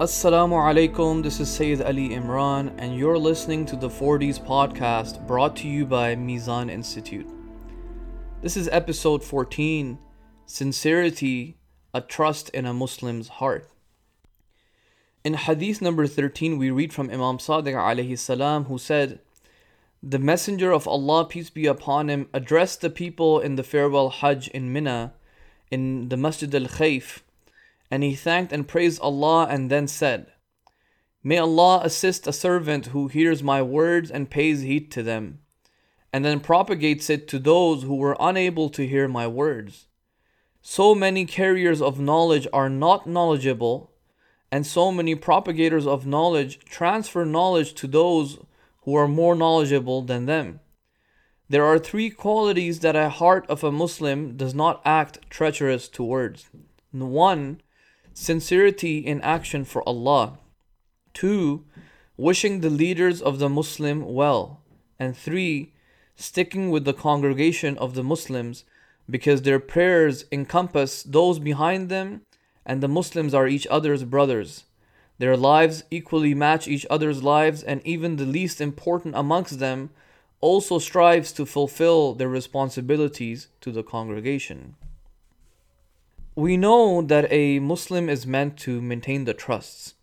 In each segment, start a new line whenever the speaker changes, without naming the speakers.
Assalamu alaikum, this is Sayyid Ali Imran, and you're listening to the 40s podcast brought to you by Mizan Institute. This is episode 14 Sincerity, a Trust in a Muslim's Heart. In hadith number 13, we read from Imam Sadiq alayhi salam, who said, The Messenger of Allah, peace be upon him, addressed the people in the farewell Hajj in Mina, in the Masjid al Khayf and he thanked and praised Allah and then said, May Allah assist a servant who hears my words and pays heed to them, and then propagates it to those who were unable to hear my words. So many carriers of knowledge are not knowledgeable, and so many propagators of knowledge transfer knowledge to those who are more knowledgeable than them. There are three qualities that a heart of a Muslim does not act treacherous towards. One, sincerity in action for Allah. Two, wishing the leaders of the Muslim well. And three, sticking with the congregation of the Muslims because their prayers encompass those behind them and the Muslims are each other's brothers. Their lives equally match each other's lives, and even the least important amongst them also strives to fulfill their responsibilities to the congregation we know that a Muslim is meant to maintain the trusts.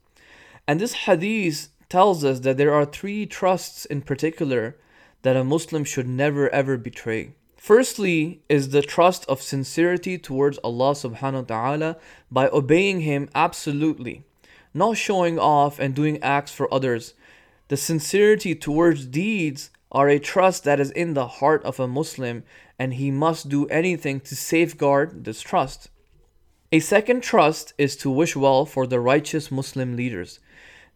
And this hadith tells us that there are three trusts in particular that a Muslim should never ever betray. Firstly, is the trust of sincerity towards Allah subhanahu wa ta'ala by obeying Him absolutely, not showing off and doing acts for others. The sincerity towards deeds are a trust that is in the heart of a Muslim, and he must do anything to safeguard this trust. A second trust is to wish well for the righteous Muslim leaders.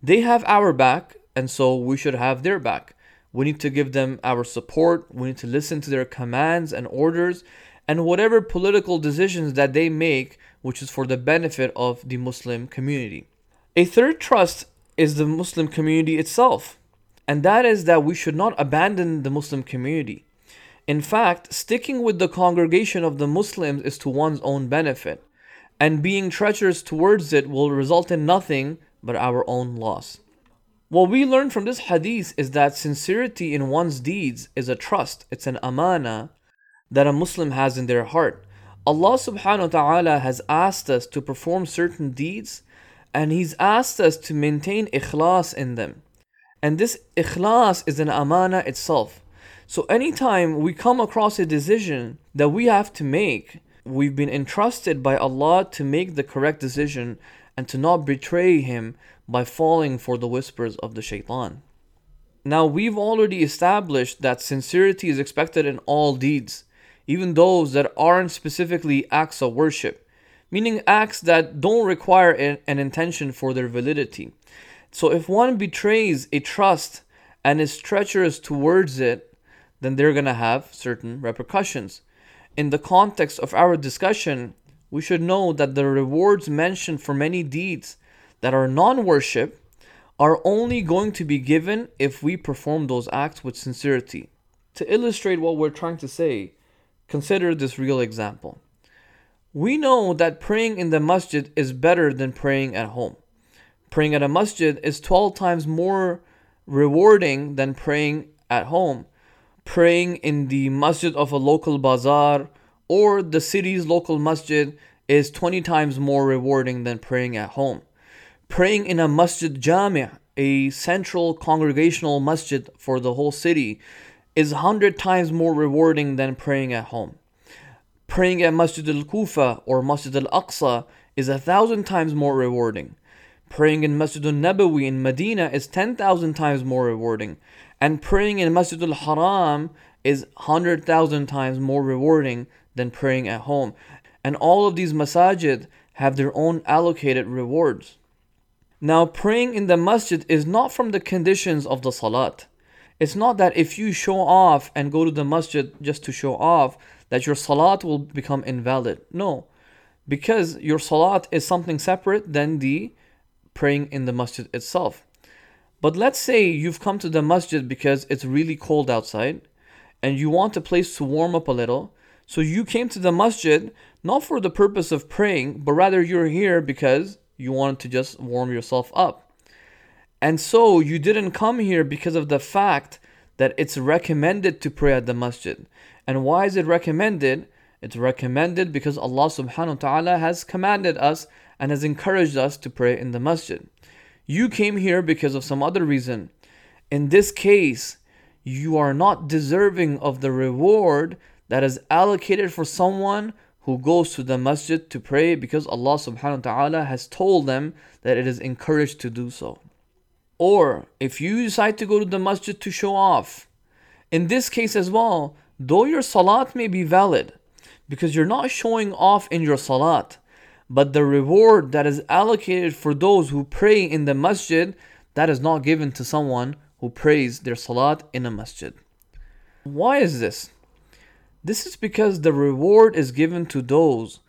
They have our back, and so we should have their back. We need to give them our support, we need to listen to their commands and orders, and whatever political decisions that they make, which is for the benefit of the Muslim community. A third trust is the Muslim community itself, and that is that we should not abandon the Muslim community. In fact, sticking with the congregation of the Muslims is to one's own benefit and being treacherous towards it will result in nothing but our own loss. What we learn from this hadith is that sincerity in one's deeds is a trust, it's an amana that a Muslim has in their heart. Allah subhanahu wa ta'ala has asked us to perform certain deeds and He's asked us to maintain ikhlas in them. And this ikhlas is an amana itself. So anytime we come across a decision that we have to make, we've been entrusted by Allah to make the correct decision and to not betray Him by falling for the whispers of the shaitan. Now, we've already established that sincerity is expected in all deeds, even those that aren't specifically acts of worship, meaning acts that don't require an intention for their validity. So, if one betrays a trust and is treacherous towards it, then they're going to have certain repercussions in the context of our discussion, we should know that the rewards mentioned for many deeds that are non worship are only going to be given if we perform those acts with sincerity. To illustrate what we're trying to say, consider this real example. We know that praying in the masjid is better than praying at home. Praying at a masjid is 12 times more rewarding than praying at home praying in the masjid of a local bazaar or the city's local masjid is 20 times more rewarding than praying at home. Praying in a masjid jami', a central congregational masjid for the whole city, is 100 times more rewarding than praying at home. Praying at Masjid al Kufa or Masjid al Aqsa is a thousand times more rewarding. Praying in Masjid al Nabawi in Medina is 10,000 times more rewarding. And praying in Masjid al Haram is 100,000 times more rewarding than praying at home. And all of these masajid have their own allocated rewards. Now, praying in the masjid is not from the conditions of the salat. It's not that if you show off and go to the masjid just to show off, that your salat will become invalid. No, because your salat is something separate than the praying in the masjid itself. But let's say you've come to the masjid because it's really cold outside and you want a place to warm up a little. So you came to the masjid not for the purpose of praying, but rather you're here because you wanted to just warm yourself up. And so you didn't come here because of the fact that it's recommended to pray at the masjid. And why is it recommended? It's recommended because Allah subhanahu wa ta'ala has commanded us and has encouraged us to pray in the masjid. You came here because of some other reason. In this case, you are not deserving of the reward that is allocated for someone who goes to the masjid to pray because Allah subhanahu wa ta'ala has told them that it is encouraged to do so. Or if you decide to go to the masjid to show off, in this case as well, though your salat may be valid, because you're not showing off in your salat, but the reward that is allocated for those who pray in the masjid, that is not given to someone who prays their salat in a masjid. Why is this? This is because the reward is given to those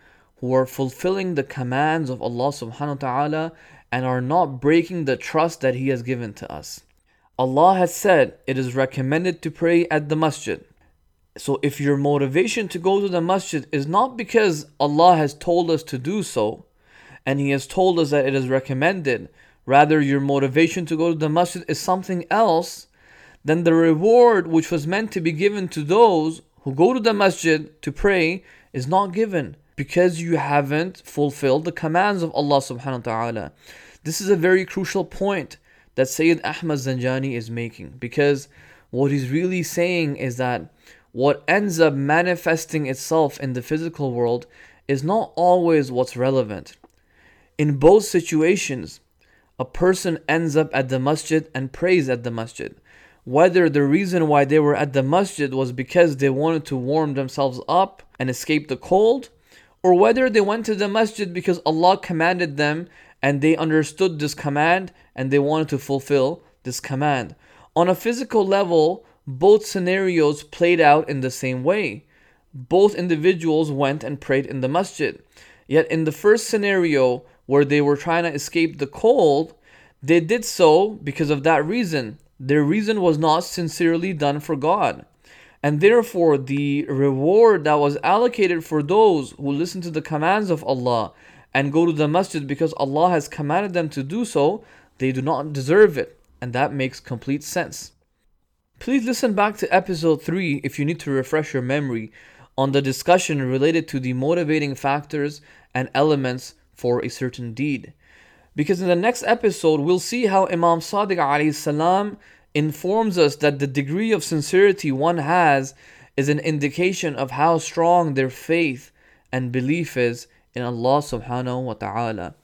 who are fulfilling the commands of Allah subhanahu wa ta'ala and are not breaking the trust that He has given to us. Allah has said it is recommended to pray at the masjid. So if your motivation to go to the masjid is not because Allah has told us to do so and He has told us that it is recommended, rather your motivation to go to the masjid is something else, then the reward which was meant to be given to those who go to the masjid to pray is not given because you haven't fulfilled the commands of Allah subhanahu wa ta'ala. This is a very crucial point that Sayyid Ahmad Zanjani is making because what he's really saying is that what ends up manifesting itself in the physical world is not always what's relevant. In both situations, a person ends up at the masjid and prays at the masjid whether the reason why they were at the masjid was because they wanted to warm themselves up and escape the cold, or whether they went to the masjid because Allah commanded them and they understood this command and they wanted to fulfill this command. On a physical level, both scenarios played out in the same way. Both individuals went and prayed in the masjid. Yet in the first scenario, where they were trying to escape the cold, they did so because of that reason their reason was not sincerely done for God. And therefore, the reward that was allocated for those who listen to the commands of Allah and go to the masjid because Allah has commanded them to do so, they do not deserve it. And that makes complete sense. Please listen back to episode 3 if you need to refresh your memory on the discussion related to the motivating factors and elements for a certain deed. Because in the next episode, we'll see how Imam Sadiq salam informs us that the degree of sincerity one has is an indication of how strong their faith and belief is in Allah subhanahu wa ta'ala.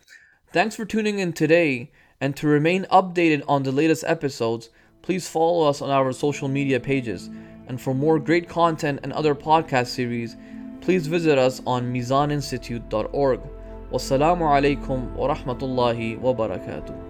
Thanks for tuning in today, and to remain updated on the latest episodes, please follow us on our social media pages. And for more great content and other podcast series, please visit us on mizaninstitute.org. Wassalamu alaikum wa rahmatullahi wa barakatuh.